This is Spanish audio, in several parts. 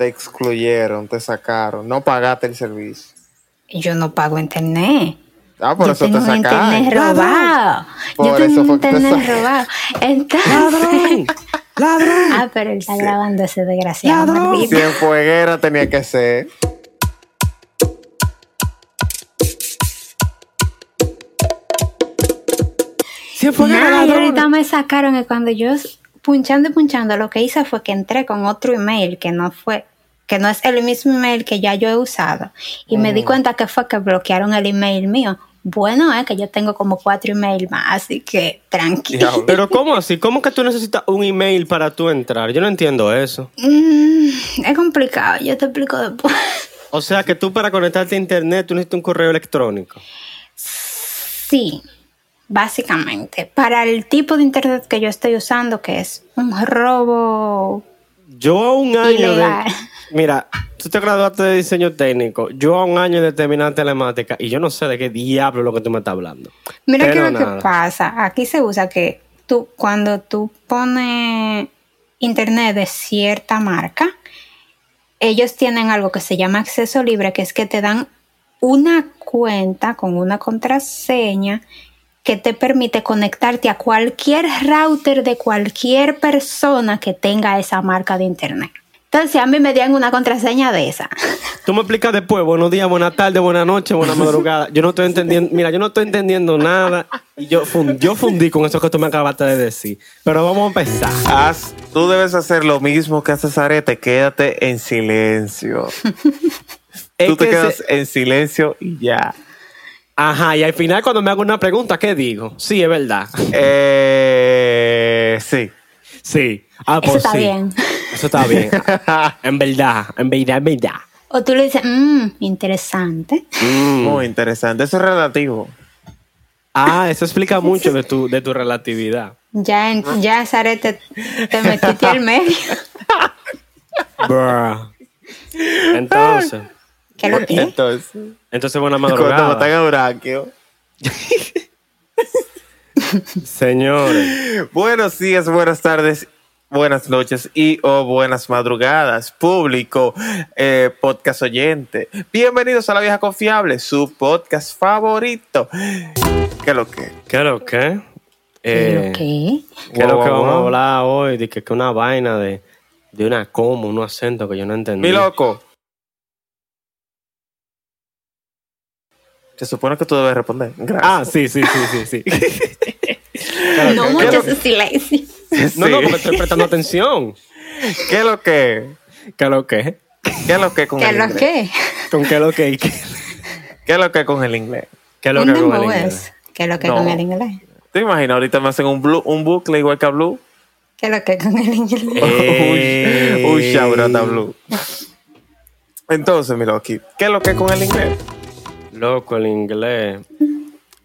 te excluyeron, te sacaron, no pagaste el servicio. Yo no pago internet. Ah, por yo eso te tengo un sacaron. internet robado. Por yo eso tengo un fue que te internet robado. Entonces. ¡Ladrón! ¡Ladrón! Ah, pero él está grabando ese desgraciado. Ladrón. Si en fueguera tenía que ser. ¡Se fue Nada, y ahorita me sacaron y cuando yo punchando y punchando, lo que hice fue que entré con otro email que no fue, que no es el mismo email que ya yo he usado. Y me di cuenta que fue que bloquearon el email mío. Bueno, es que yo tengo como cuatro emails más, así que tranquilo. Pero ¿cómo así? ¿Cómo que tú necesitas un email para tú entrar? Yo no entiendo eso. Mm, es complicado, yo te explico después. O sea que tú para conectarte a internet tú necesitas un correo electrónico. Sí, básicamente. Para el tipo de internet que yo estoy usando, que es un robo Yo a un año Ilegal. de... Mira, tú te graduaste de diseño técnico. Yo a un año de terminar telemática y yo no sé de qué diablo lo que tú me estás hablando. Mira qué es lo nada. que pasa. Aquí se usa que tú, cuando tú pones internet de cierta marca, ellos tienen algo que se llama acceso libre, que es que te dan una cuenta con una contraseña que te permite conectarte a cualquier router de cualquier persona que tenga esa marca de internet. Entonces a mí me dieron una contraseña de esa. Tú me explicas después, buenos días, buenas tardes, buenas noches, buenas madrugadas. Yo no estoy entendiendo, mira, yo no estoy entendiendo nada. Y yo, fun- yo fundí con eso que tú me acabaste de decir. Pero vamos a empezar. Haz, tú debes hacer lo mismo que hace Zarete, quédate en silencio. Tú te que quedas se- en silencio y ya. Ajá, y al final cuando me hago una pregunta, ¿qué digo? Sí, es verdad. Eh, sí. Sí. Ah, Eso pues está sí. bien. Eso está bien. en verdad, en verdad, en verdad. O tú le dices, mmm, interesante. Mm. Muy interesante. Eso es relativo. Ah, eso explica mucho de tu, de tu relatividad. Ya, en- ya Zarete, te metiste al medio. Bruh. Entonces, ¿Qué lo que? Entonces, entonces buena cuando madrugada. Horacio. Señores. Buenos días, buenas tardes, buenas noches y o buenas madrugadas, público, eh, podcast oyente. Bienvenidos a La Vieja Confiable, su podcast favorito. ¿Qué es lo que? ¿Qué es lo que? ¿Qué es Eh, lo que? ¿Qué es lo Guau, que vamos a hablar hoy? De que, que una vaina de, de una coma, un acento que yo no entendí. Mi loco. Se supone que tú debes responder. Gracias. Ah, sí, sí, sí, sí, sí. No ¿qué mucho es No, no, porque estoy prestando atención. ¿Qué es lo que? ¿Qué es lo que? ¿Qué es lo que con ¿Qué el lo inglés? que? ¿Con qué es lo que? ¿Qué, ¿Qué es lo que con el inglés? qué es lo que con el inglés? ¿Qué es lo que No. con el inglés? ¿Te imaginas? Ahorita me hacen un, blue, un bucle igual que a Blue. ¿Qué es lo que con el inglés? Eh. shout out a Blue. Entonces, mi Loki, ¿qué es lo que con el inglés? Loco, el inglés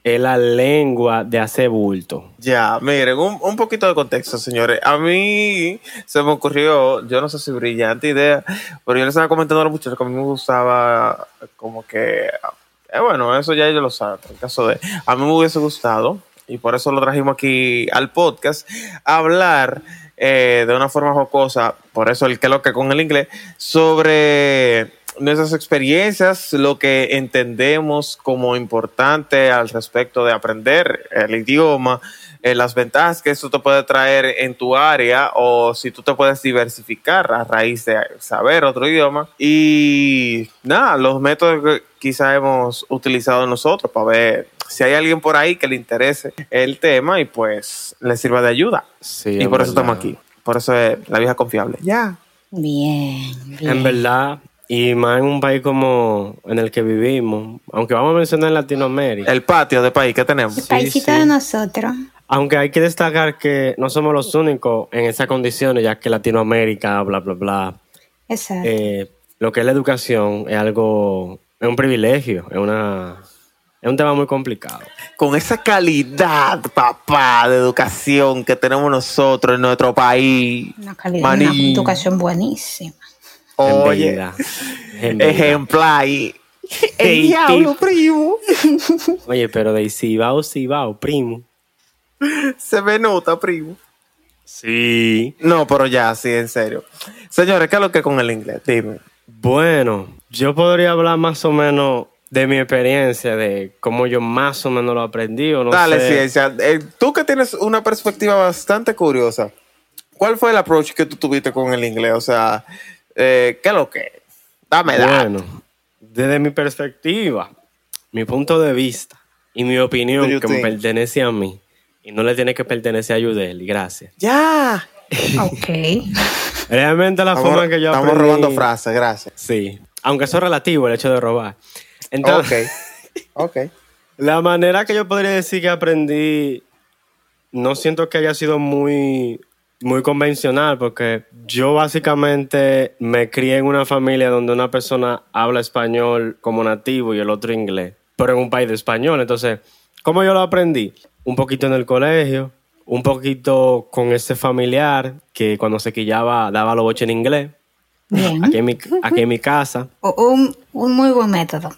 es la lengua de hacer bulto. Ya, miren, un, un poquito de contexto, señores. A mí se me ocurrió, yo no sé si brillante idea, pero yo les estaba comentando a los muchachos que a mí me gustaba como que, eh, bueno, eso ya ellos lo saben, en caso de, a mí me hubiese gustado, y por eso lo trajimos aquí al podcast, hablar eh, de una forma jocosa, por eso el que lo que con el inglés, sobre nuestras experiencias, lo que entendemos como importante al respecto de aprender el idioma, eh, las ventajas que eso te puede traer en tu área o si tú te puedes diversificar a raíz de saber otro idioma. Y nada, los métodos que quizá hemos utilizado nosotros para ver si hay alguien por ahí que le interese el tema y pues le sirva de ayuda. Sí, y por eso verdad. estamos aquí. Por eso es la vieja confiable. Ya. Bien, bien. En verdad, y más en un país como en el que vivimos, aunque vamos a mencionar Latinoamérica, El patio de país que tenemos. El paisito sí. de nosotros. aunque hay que destacar que no somos los únicos en esas condiciones, ya que Latinoamérica, bla, bla, bla, Exacto. eh, lo que es la educación es algo, es un privilegio, es una, es un tema muy complicado. Con esa calidad, papá, de educación que tenemos nosotros en nuestro país. una calidad, maní. una educación buenísima. Oye, En ejemplar. y- El diablo, primo. Oye, pero de Cibao, Cibao, primo. Se me nota, primo. Sí. No, pero ya, sí, en serio. Señores, ¿qué es lo que con el inglés? Dime. Bueno, yo podría hablar más o menos de mi experiencia, de cómo yo más o menos lo aprendí o no Dale, sé. ciencia. Eh, tú que tienes una perspectiva bastante curiosa, ¿cuál fue el approach que tú tuviste con el inglés? O sea, eh, ¿qué es lo que? Dame. Bueno, desde mi perspectiva, mi punto de vista y mi opinión que me pertenece a mí y no le tiene que pertenecer a Yudeli, gracias. Ya. Ok. Realmente la Estamos, forma en que yo estamos aprendí... robando frases, gracias. Sí, aunque eso es relativo, el hecho de robar. Entonces, Ok. Ok. la manera que yo podría decir que aprendí, no siento que haya sido muy, muy convencional, porque yo básicamente me crié en una familia donde una persona habla español como nativo y el otro inglés, pero en un país de español. Entonces, ¿cómo yo lo aprendí? Un poquito en el colegio, un poquito con ese familiar que cuando se quillaba daba los boches en inglés, Bien. aquí en mi, aquí en mi casa. Un, un muy buen método.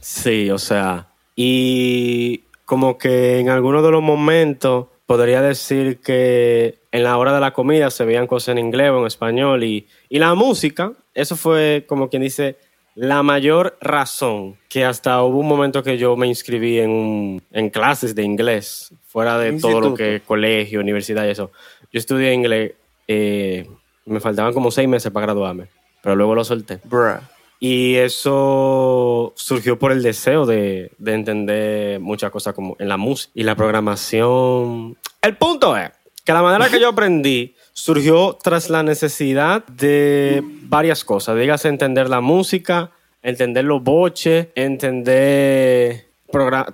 Sí, o sea, y como que en algunos de los momentos podría decir que en la hora de la comida se veían cosas en inglés o en español y, y la música, eso fue como quien dice la mayor razón que hasta hubo un momento que yo me inscribí en, un- en clases de inglés, fuera de todo lo que colegio, universidad y eso. Yo estudié inglés, eh, me faltaban como seis meses para graduarme, pero luego lo solté. Bruh. Y eso surgió por el deseo de, de entender muchas cosas como en la música y la programación. El punto es que la manera que yo aprendí surgió tras la necesidad de varias cosas. Dígase entender la música, entender los boches, entender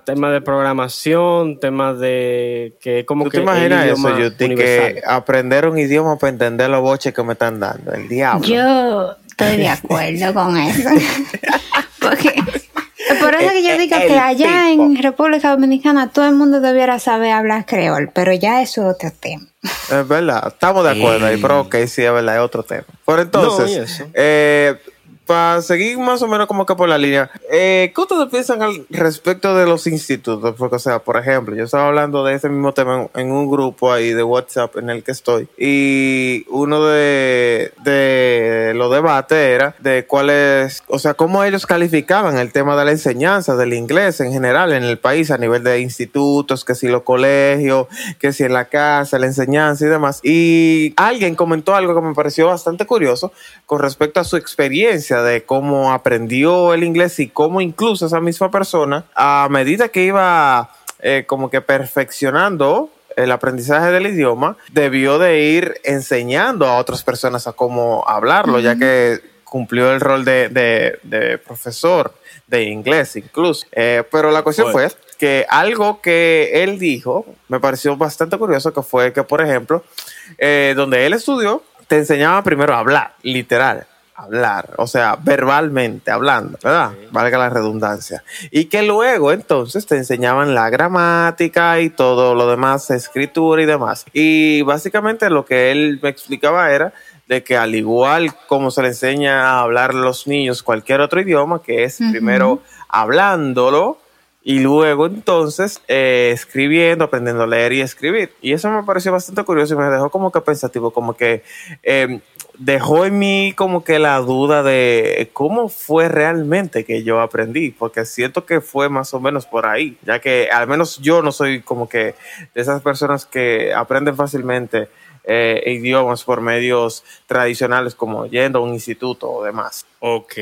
temas de programación, temas de que como ¿Tú que te imaginas eso, universal. Que aprender un idioma para entender los boches que me están dando. El diablo. Yo estoy de acuerdo con eso. Porque por eso que yo digo El que allá tipo. en República Dominicana todo el mundo debiera saber hablar creol, pero ya eso es otro tema. Es verdad, estamos de acuerdo ahí, pero ok, sí, es verdad, es otro tema. Por entonces, eso. eh, para seguir más o menos como que por la línea, eh, ¿qué ustedes piensan al respecto de los institutos? Porque, o sea, por ejemplo, yo estaba hablando de ese mismo tema en, en un grupo ahí de WhatsApp en el que estoy, y uno de, de los debates era de cuáles, o sea, cómo ellos calificaban el tema de la enseñanza del inglés en general en el país a nivel de institutos, que si los colegios, que si en la casa, la enseñanza y demás. Y alguien comentó algo que me pareció bastante curioso con respecto a su experiencia de cómo aprendió el inglés y cómo incluso esa misma persona, a medida que iba eh, como que perfeccionando el aprendizaje del idioma, debió de ir enseñando a otras personas a cómo hablarlo, ya que cumplió el rol de, de- de profesor de inglés incluso. Eh, pero la cuestión Fue. fue que algo que él dijo me pareció bastante curioso, que fue que, por ejemplo, eh, donde él estudió, te enseñaba primero a hablar, literal. Hablar, o sea, verbalmente, hablando, ¿verdad? Valga la redundancia. Y que luego entonces te enseñaban la gramática y todo lo demás, escritura y demás. Y básicamente lo que él me explicaba era de que al igual como se le enseña a hablar a los niños cualquier otro idioma, que es primero hablándolo y luego entonces eh, escribiendo, aprendiendo a leer y escribir. Y eso me pareció bastante curioso y me dejó como que pensativo, como que eh, dejó en mí como que la duda de cómo fue realmente que yo aprendí, porque siento que fue más o menos por ahí, ya que al menos yo no soy como que de esas personas que aprenden fácilmente eh, idiomas por medios tradicionales como yendo a un instituto o demás. Ok,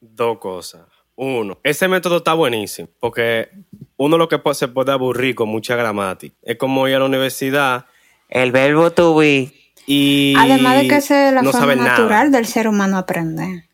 dos cosas. Uno, ese método está buenísimo porque uno lo que se puede aburrir con mucha gramática. Es como ir a la universidad El verbo to be. y Además de que es la no forma nada. natural del ser humano aprender.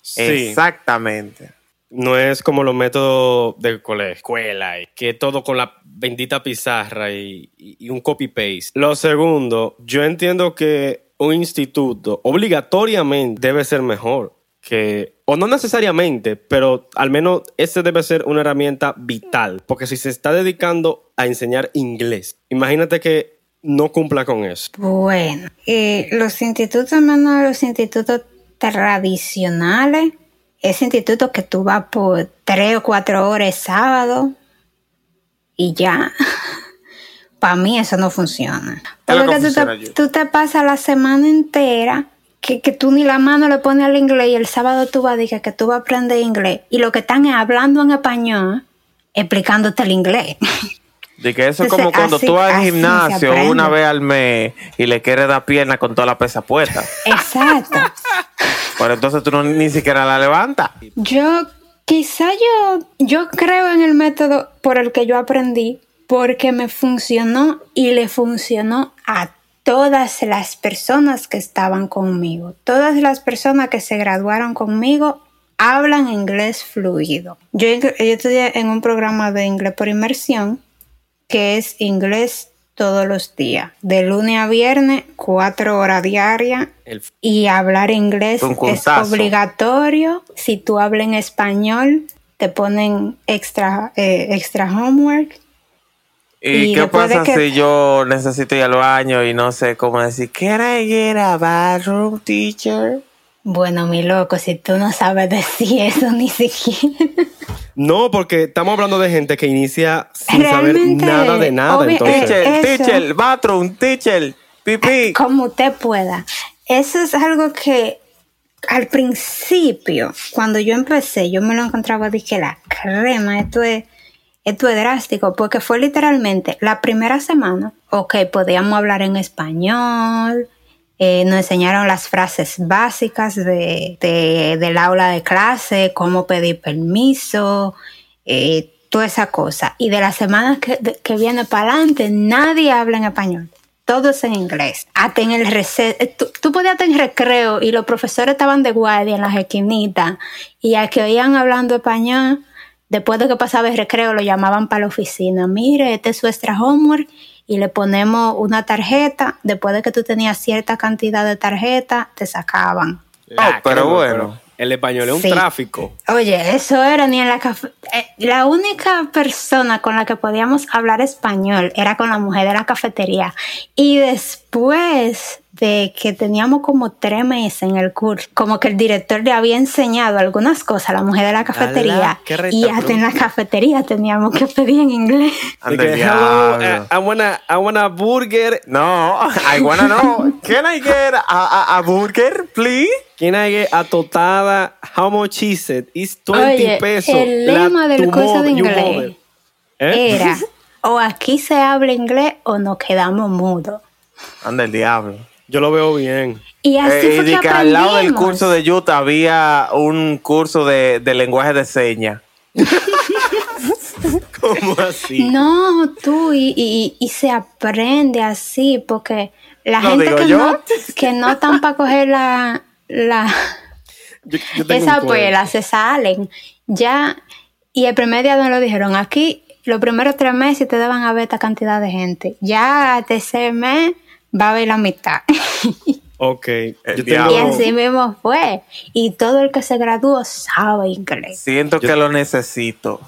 Sí, Exactamente. no es como los métodos de colegio, escuela, y que todo con la bendita pizarra y, y- y un copy-paste. Lo segundo, yo entiendo que un instituto obligatoriamente debe ser mejor que, o no necesariamente, pero al menos ese debe ser una herramienta vital, porque si se está dedicando a enseñar inglés, imagínate que no cumpla con eso. Bueno, eh, los institutos, menos los institutos tradicionales, ese instituto que tú vas por tres o cuatro horas sábado y ya. para mí eso no funciona. Porque te, tú te pasas la semana entera que, que tú ni la mano le pones al inglés y el sábado tú vas a decir que tú vas a aprender inglés y lo que están es hablando en español explicándote el inglés. De que eso es Entonces, como cuando así- tú vas al gimnasio una vez al mes y le quieres dar pierna con toda la pesa puesta. Exacto. Pero entonces tú no, ni siquiera la levantas. Yo, quizá yo, yo creo en el método por el que yo aprendí porque me funcionó y le funcionó a todas las personas que estaban conmigo. Todas las personas que se graduaron conmigo hablan inglés fluido. Yo, yo estudié en un programa de inglés por inmersión que es inglés todos los días, de lunes a viernes, cuatro horas diarias El- y hablar inglés es obligatorio. Si tú hablas en español, te ponen extra, eh, extra homework. ¿Y, Y qué pasa que- si yo necesito ir al baño y no sé cómo decir, ¿Can I get a bathroom, teacher? Bueno, mi loco, si tú no sabes decir eso ni siquiera. No, porque estamos hablando de gente que inicia sin saber nada de nada. entonces, Teacher, eso. teacher, bathroom, teacher, pipí. Como usted pueda. Eso es algo que al principio, cuando yo empecé, yo me lo encontraba, dije, la crema, esto es, esto es drástico, porque fue literalmente la primera semana, ok, podíamos hablar en español, eh, nos enseñaron las frases básicas de, de- del aula de clase, cómo pedir permiso, eh, toda esa cosa. Y de la semana que, de- que viene para adelante, nadie habla en español. Todo es en inglés. Hasta el receso. Tú, tú podías en recreo y los profesores estaban de guardia en las esquinitas y a que oían hablando español, después de que pasaba el recreo, lo llamaban para la oficina. Mire, este es su extra homework y le ponemos una tarjeta. Después de que tú tenías cierta cantidad de tarjeta, te sacaban. Oh, pero bueno. El español es un Sí. tráfico. Oye, eso era ni en la café. eh, la única persona con la que podíamos hablar español era con la mujer de la cafetería. Y después de que teníamos como tres meses en el curso, como que el director le había enseñado algunas cosas a la mujer de la cafetería. qué y hasta en la cafetería teníamos que pedir en inglés. El hello, eh, I wanna, I wanna burger. No, I wanna know. Can I get a, a, a burger, please? Can I get a totada? How much is it? It's 20 Oye, pesos. el La lema del curso de inglés. ¿Eh? Era, o aquí se habla inglés o nos quedamos mudos. Anda el diablo. Yo lo veo bien. Y así Eh, fue y que que al lado del curso de Utah había un curso de, de lenguaje de señas. ¿Cómo así? No, tú, y, y- y se aprende así, porque la ¿Lo gente que yo? no, que no están para coger la, la Yo- yo tengo esa pela, se salen. Ya, y el primer día no lo dijeron. Aquí, los primeros tres meses te daban a ver esta cantidad de gente. Ya, este tercer mes va a haber la mitad. Ok. El Yo diablo. y tengo, así mismo fue. Y todo el que se graduó sabe inglés. Siento que lo necesito.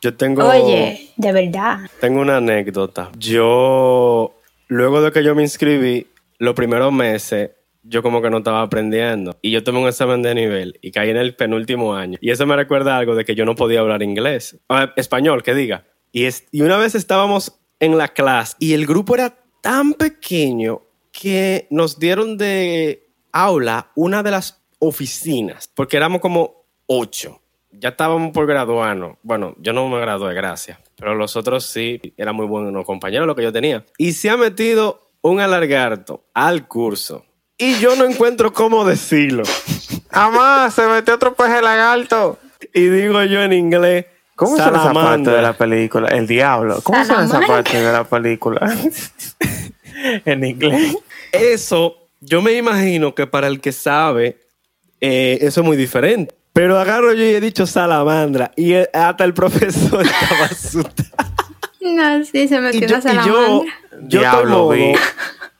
yo tengo, Oye, de verdad. tengo una anécdota. Yo, luego de que yo me inscribí, los primeros meses, yo como que no estaba aprendiendo. Y yo tomé un examen de nivel y caí en el penúltimo año. Y eso me recuerda algo de que yo no podía hablar inglés. Ah, español, que diga. Y, es, y una vez estábamos en la clase y el grupo era tan pequeño que nos dieron de aula una de las oficinas, porque éramos como ocho. Ya estábamos por graduarnos. Bueno, yo no me gradué, gracias. Pero los otros sí, eran muy buenos compañeros lo que yo tenía. Y se ha metido un alargarto al curso. Y yo no encuentro cómo decirlo. Amá, se metió otro peje lagarto. Y digo yo en inglés. ¿Cómo suena esa parte salamandra. de la película? El diablo. ¿Cómo suena esa Salamandra. parte de la película? en inglés. Eso, yo me imagino que para el que sabe, eh, eso es muy diferente. Pero agarro yo y he dicho salamandra. Y eh, hasta el profesor estaba asustado. No, sí, se Y metió una y yo, salamandra. yo Diablo, estoy modo, vi.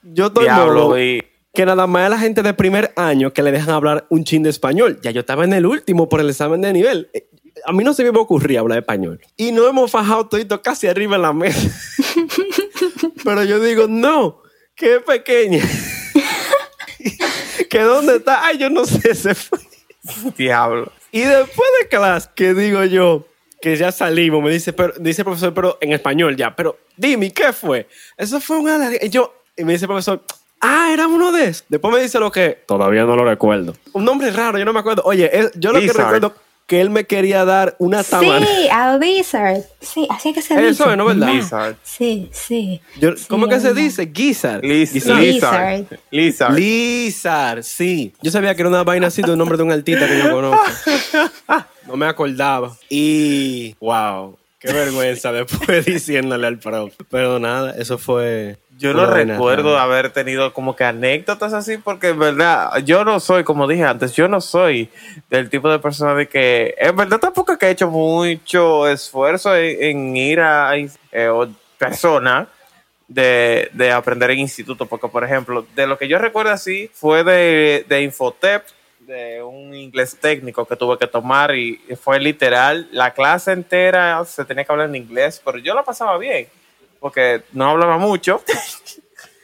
yo estoy Diablo, modo vi. Que nada más a la gente de primer año que le dejan hablar un chin de español. Ya yo estaba en el último por el examen de nivel. Eh, A mí no se me ocurría hablar español. Y no hemos fajado todito casi arriba en la mesa. Pero yo digo, no, que es pequeña. que dónde está. Ay, yo no sé, se fue. Diablo. Y después de clase, que digo yo, que ya salimos, me dice, pero, dice el profesor, pero en español ya, pero dime, ¿qué fue? Eso fue un alargue. Y yo, y me dice el profesor, ah, era uno de esos. Después me dice lo que todavía no lo recuerdo. Un nombre raro, yo no me acuerdo. Oye, él- yo lo que recuerdo que él me quería dar una tamana. Sí, a Lizard. Sí, así es que se Eso dice. es, ¿no, verdad? Sí, sí. Yo- Sí, ¿Cómo que se verdad. dice? Guizar. Lizard. Lizard. Lizard. Lizard, sí. Yo sabía que era una vaina así de un nombre de un artista que yo conozco. No me acordaba. Y, wow, qué vergüenza después diciéndole al prof. Pero nada, eso fue... Yo no recuerdo haber tenido como que anécdotas así, porque en verdad, yo no soy, como dije antes, yo no soy del tipo de persona de que, en verdad tampoco es que he hecho mucho esfuerzo en, en ir a eh, o persona de, de aprender en instituto, porque por ejemplo, de lo que yo recuerdo así fue de, de Infotep, de un inglés técnico que tuve que tomar y fue literal, la clase entera se tenía que hablar en inglés, pero yo la pasaba bien porque no hablaba mucho.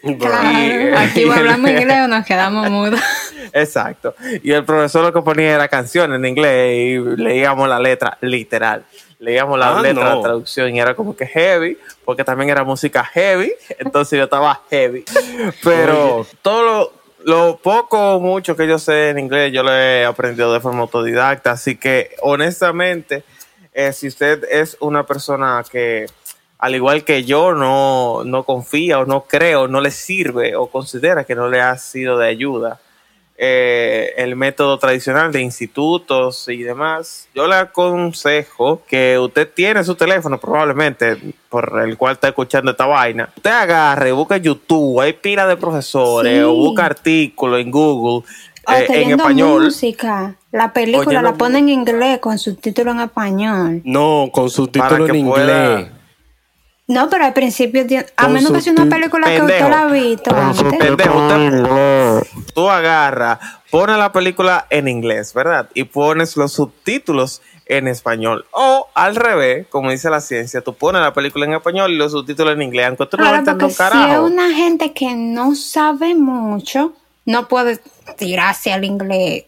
Claro, aquí o hablamos inglés o nos quedamos mudos. Exacto. Y el profesor lo que ponía era canción en inglés y leíamos la letra literal. Leíamos la Ah, letra, no. la traducción y era como que heavy, porque también era música heavy, entonces yo estaba heavy. Pero todo lo, lo poco o mucho que yo sé en inglés, yo lo he aprendido de forma autodidacta, así que honestamente, eh, si usted es una persona que al igual que yo, no, no confía o no cree o no le sirve o considera que no le ha sido de ayuda eh, el método tradicional de institutos y demás, yo le aconsejo que usted tiene su teléfono probablemente por el cual está escuchando esta vaina. Usted agarre, busca en YouTube, hay pila de profesores Sí. o busca artículos en Google O eh, en español. música. La película la ponen en inglés con subtítulo en español. No, con subtítulo en pueda- inglés. No, pero al principio, tiene- a menos que sea una película que usted la ha visto antes. Pendejo, usted- tú agarras, pones la película en inglés, ¿verdad? Y pones los subtítulos en español. O al revés, como dice la ciencia, tú pones la película en español y los subtítulos en inglés, aunque tú no Claro, entiendas porque un si es carajo. una gente que no sabe mucho, no puede tirarse al inglés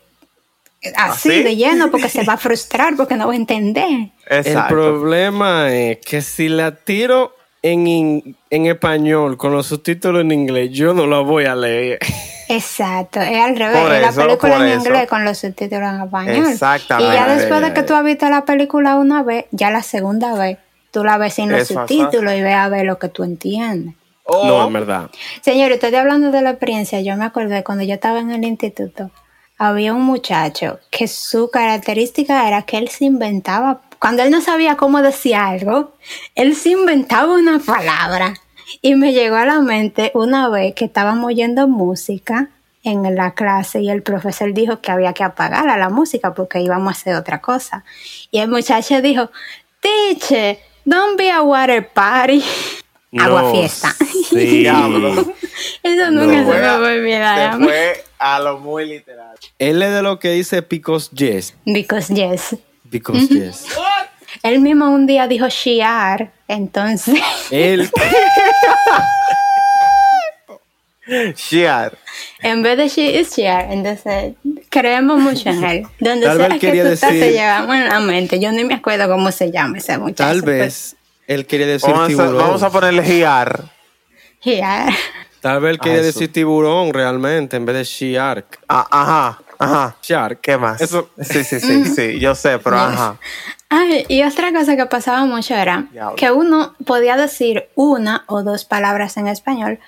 así ¿Así? de lleno porque se va a frustrar porque no va a entender. El problema es que si la tiro en, in- en español con los subtítulos en inglés, yo no la voy a leer. Exacto, es al revés. Por es la eso, película en eso. inglés con los subtítulos en español. Exactamente. Y ya después de que tú has visto la película una vez, ya la segunda vez, tú la ves sin los Eso subtítulos y ves a ver lo que tú entiendes. No, en verdad. Señor, estoy hablando de la experiencia. Yo me acordé cuando yo estaba en el instituto, había un muchacho que su característica era que él se inventaba, cuando él no sabía cómo decir algo, él se inventaba una palabra. Y me llegó a la mente una vez que estábamos oyendo música en la clase y el profesor dijo que había que apagar a la música porque íbamos a hacer otra cosa. Y el muchacho dijo, teacher, don't be a water party. Agua No, fiesta. Sí. Diablo. Eso nunca Se me a- va a olvidar. se fue a lo muy literal. Él es de lo que dice because yes. Because yes. Because yes. Él mismo un día dijo shiar, entonces Él, Shiar. en vez de she is shiar, entonces creemos mucho en él. Donde Tal sea vez que quería tú estás, te decir- llevamos en la mente. Yo ni me acuerdo cómo se llama ese muchacho. tal vez, él quería decir Vamos a, tiburón. vamos a ponerle Giar. Pues, shiar. Tal vez él quería Ah, eso. decir tiburón realmente en vez de shark. Ah, ajá, ajá. Shark. ¿Qué más? Eso, Sí, sí, sí, sí, yo sé, pero ajá. Ay, y otra cosa que pasaba mucho era que uno podía decir una o dos palabras en español.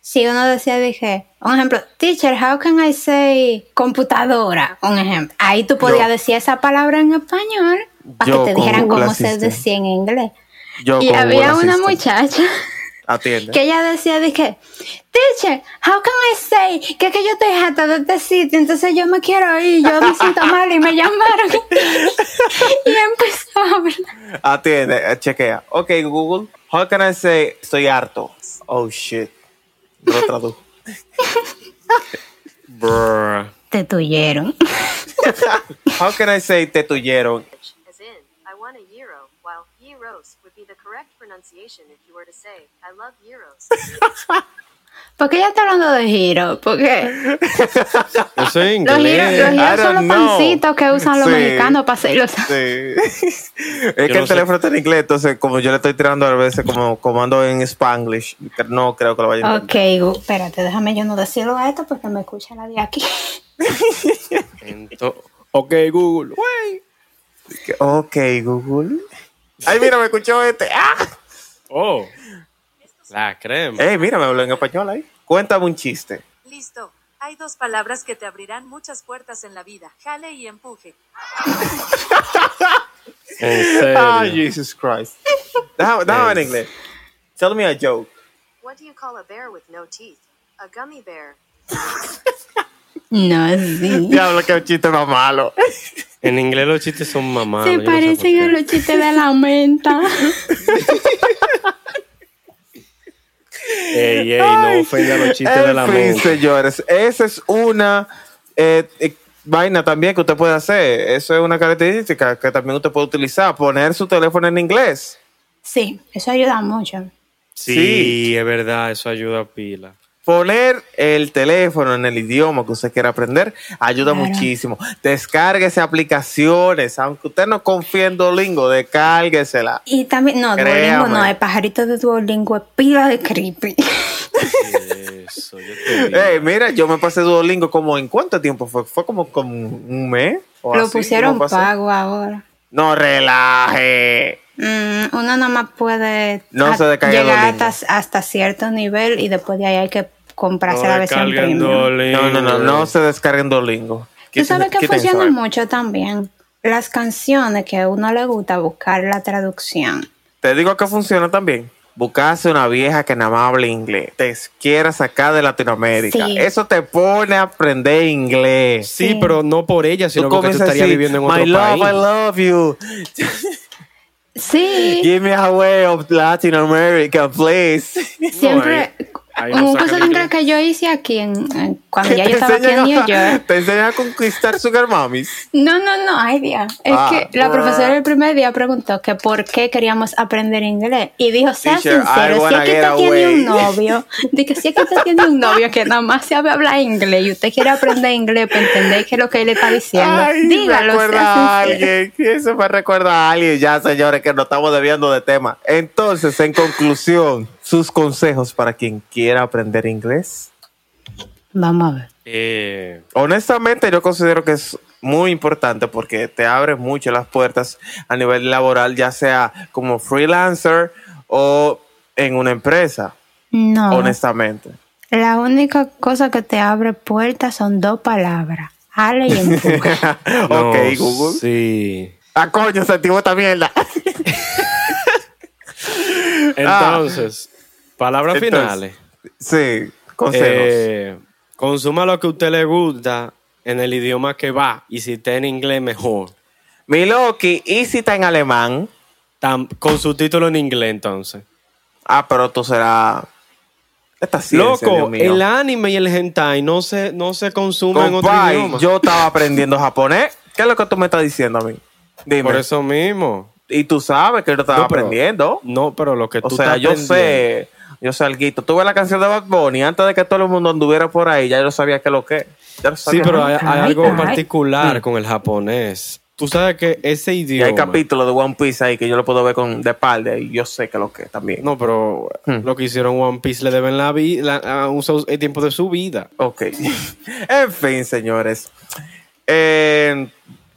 Si uno decía, dije, un ejemplo, teacher, how can I say computadora? Un ejemplo. Ahí tú podías Yo. decir esa palabra en español para que te dijeran cómo se decía en inglés. Yo y había una muchacha Atiende. que ella decía, dije, teacher, how can I say que, que yo estoy harta de este sitio, entonces yo me quiero ir, yo me siento mal y me llamaron. y empezó a hablar. Atiende, eh, chequea. Ok, Google. How can I say estoy harto? Oh shit. Lo tradujo. brr. Te tuyeron. How can I say te tuyeron? as in, I want a euro, while euros would be the correct pronunciation if you were to say, I love euros. ¿Por qué ella está hablando de giro? Porque Eso es los giros, los inglés. giros I son los know. pancitos que usan los Sí. mexicanos para hacer los... Sí. es que no el sé. teléfono está en inglés, entonces como yo le estoy tirando a veces como comando en Spanglish, no creo que lo vaya a entender. Ok, espérate, déjame yo no decirlo a esto porque me escucha la de aquí. Ento- ok, Google. Que, Ok, Google. Ay, mira, me escuchó este. ¡Ah! Oh, la crema. Ey, mira, me habló en español ahí. Cuéntame un chiste. Listo. Hay dos palabras que te abrirán muchas puertas en la vida. Jale y empuje. En serio. Ah, Jesus Christ. Déjame, déjame en inglés. Tell me a joke. What do you call a bear with no teeth? A gummy bear. No, sí. Diablo, que chiste más malo. En inglés los chistes son mamados. Se no sé parecen qué. a los chistes de la menta. Ey, ey, no ofenda los chistes de la fin, mente. señores, esa es una eh, eh, vaina también que usted puede hacer. Eso es una característica que también usted puede utilizar. Poner su teléfono en inglés. Sí, eso ayuda mucho. Sí, Sí. es verdad, eso ayuda a pila. Poner el teléfono en el idioma que usted quiera aprender ayuda Claro. muchísimo. Descárguese aplicaciones. Aunque usted no confíe en Duolingo, descárguesela. Y también, no, Duolingo no, el pajarito de Duolingo es pila de creepy. Eso, yo te digo. Ey, mira, yo me pasé Duolingo como en cuánto tiempo fue? Fue como, como un mes. o Lo así, pusieron pago ahora. No relaje. Mm, uno nada más puede No a- se descarga llegar hasta, hasta cierto nivel y después de ahí hay que comprarse la versión premium. No, no, no, no se descarguen Duolingo. Tú sabes que funciona mucho también. Las canciones que a uno le gusta buscar la traducción. Te digo que funciona también. Buscarse una vieja que nada más hable inglés. Te quiera sacar de Latinoamérica. Sí. Eso te pone a aprender inglés. Sí, Sí. pero no por ella, sino porque tú estarías viviendo en My otro love, país. I love you. Sí, Give me a way of Latin America, please. siempre. Ahí- un inglés inglés. que yo hice aquí, en, en- cuando ya yo estaba aquí en New York. Te enseñan a conquistar sugar mamis. No, no, no, ay Dios. Es Ah, que la bruh. profesora el primer día preguntó que por qué queríamos aprender inglés. Y dijo, sea Teacher, sincero, si get usted tiene un novio, de que si que usted tiene un novio que nada más sabe hablar inglés y usted quiere aprender inglés para entender qué es lo que él le está diciendo, Ay, dígalo, me recuerda a alguien. Eso me recuerda a alguien. Ya, señores, que nos estamos desviando de tema. Entonces, en conclusión, sus consejos para quien quiera aprender inglés. Vamos a ver. Eh, Honestamente, yo considero que es muy importante porque te abre mucho las puertas a nivel laboral, ya sea como freelancer o en una empresa, No, honestamente. la única cosa que te abre puertas son dos palabras. Ale y empuje. no, ok, Google. Sí. Ah, coño, sentimos esta mierda. Entonces, palabras Entonces, finales. sí, consejos. Eh, consuma lo que a usted le gusta en el idioma que va. Y si está en inglés, mejor. Mi Loki, ¿y si está en alemán? Tam- con su título en inglés, entonces. Ah, pero tú serás. Esta ciencia, Loco, Dios mío. el anime y el hentai no se, no se consumen en otro idioma. yo estaba aprendiendo japonés. ¿Qué es lo que tú me estás diciendo a mí? Dime. Por eso mismo. Y tú sabes que yo estaba No, pero- aprendiendo. No, pero lo que O tú sea, estás yo sé, yo sé algo. Tuve la canción de Bad Bunny antes de que todo el mundo anduviera por ahí, ya yo sabía que lo que. Ya lo Sí, sabía. pero hay, hay Ay, algo particular con el japonés. Tú sabes que ese y idioma... hay capítulos de One Piece ahí que yo lo puedo ver con de palde y yo sé que lo que también. No, pero Hmm. lo que hicieron One Piece le deben la vida, el tiempo de su vida. Ok. en fin, señores. Eh,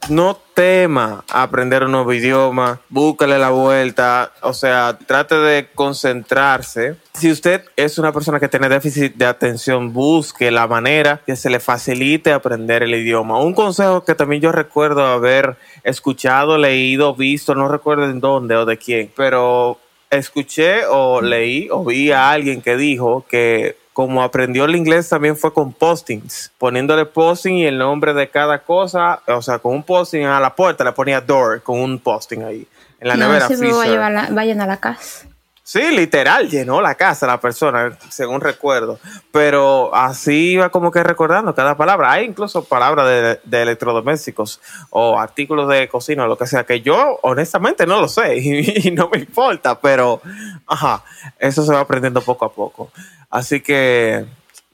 no tema aprender un nuevo idioma, búscale la vuelta, o sea, trate de concentrarse. Si usted es una persona que tiene déficit de atención, busque la manera que se le facilite aprender el idioma. Un consejo que también yo recuerdo haber escuchado, leído, visto, no recuerdo en dónde o de quién, pero escuché o leí o vi a alguien que dijo que como aprendió el inglés también fue con postings, poniéndole posting y el nombre de cada cosa, o sea, con un posting a la puerta le ponía door con un posting ahí. En la no, nevera si me voy a llevar la- vayan a la casa. Sí, literal, llenó la casa la persona, según recuerdo. Pero así iba como que recordando cada palabra. Hay incluso palabras de, de electrodomésticos o artículos de cocina o lo que sea, que yo honestamente no lo sé y, y no me importa, pero ajá, eso se va aprendiendo poco a poco. Así que,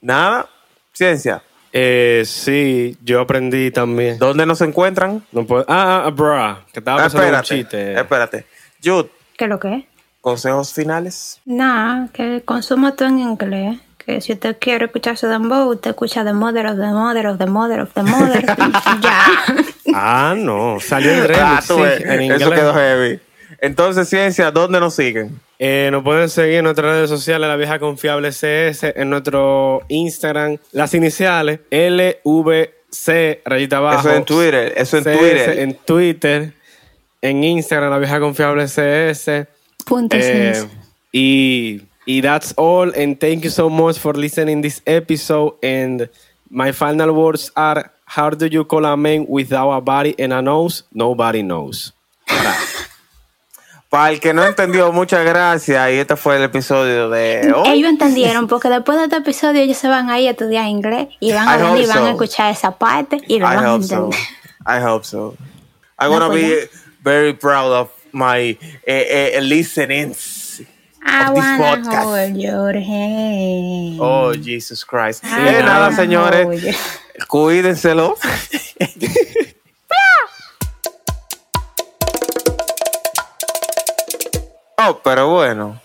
nada, ciencia. Eh, sí, yo aprendí también. ¿Dónde nos encuentran? No puedo, ah, ah, que estaba Ah, en un espérate, chiste. espérate. Jude, ¿Qué es lo que es? Consejos finales. Nada, que consuma todo en inglés. Que si usted quiere escuchar su dembow, usted escucha The Mother of the Mother of the Mother of the Mother. ya. Ah, no, salió el remix, Ah, tú sí, en eso inglés. quedó heavy. Entonces, ciencia, ¿dónde nos siguen? Eh, nos pueden seguir en nuestras redes sociales, La Vieja Confiable CS, en nuestro Instagram, las iniciales LVC, rayita abajo. Eso en Twitter, eso en CS, Twitter. En Twitter, en Instagram, La Vieja Confiable CS. Punto Eh, seis. y, y that's all. And thank you so much for listening this episode. And my final words are: How do you call a man without a body and a nose? Nobody knows. Para el que no entendió, muchas gracias. Y este fue el episodio de hoy. Ellos entendieron, porque después de este episodio ellos se van a ir a estudiar inglés y van I a venir y hope van a so. escuchar esa parte y lo I van a hope so. entender. I hope so. I'm No, gonna pues be very proud of my eh, eh, listenings I of this wanna podcast. hold your hand. Oh, Jesus Christ. Eh, nada, señores. Cuídenselo. oh, pero bueno.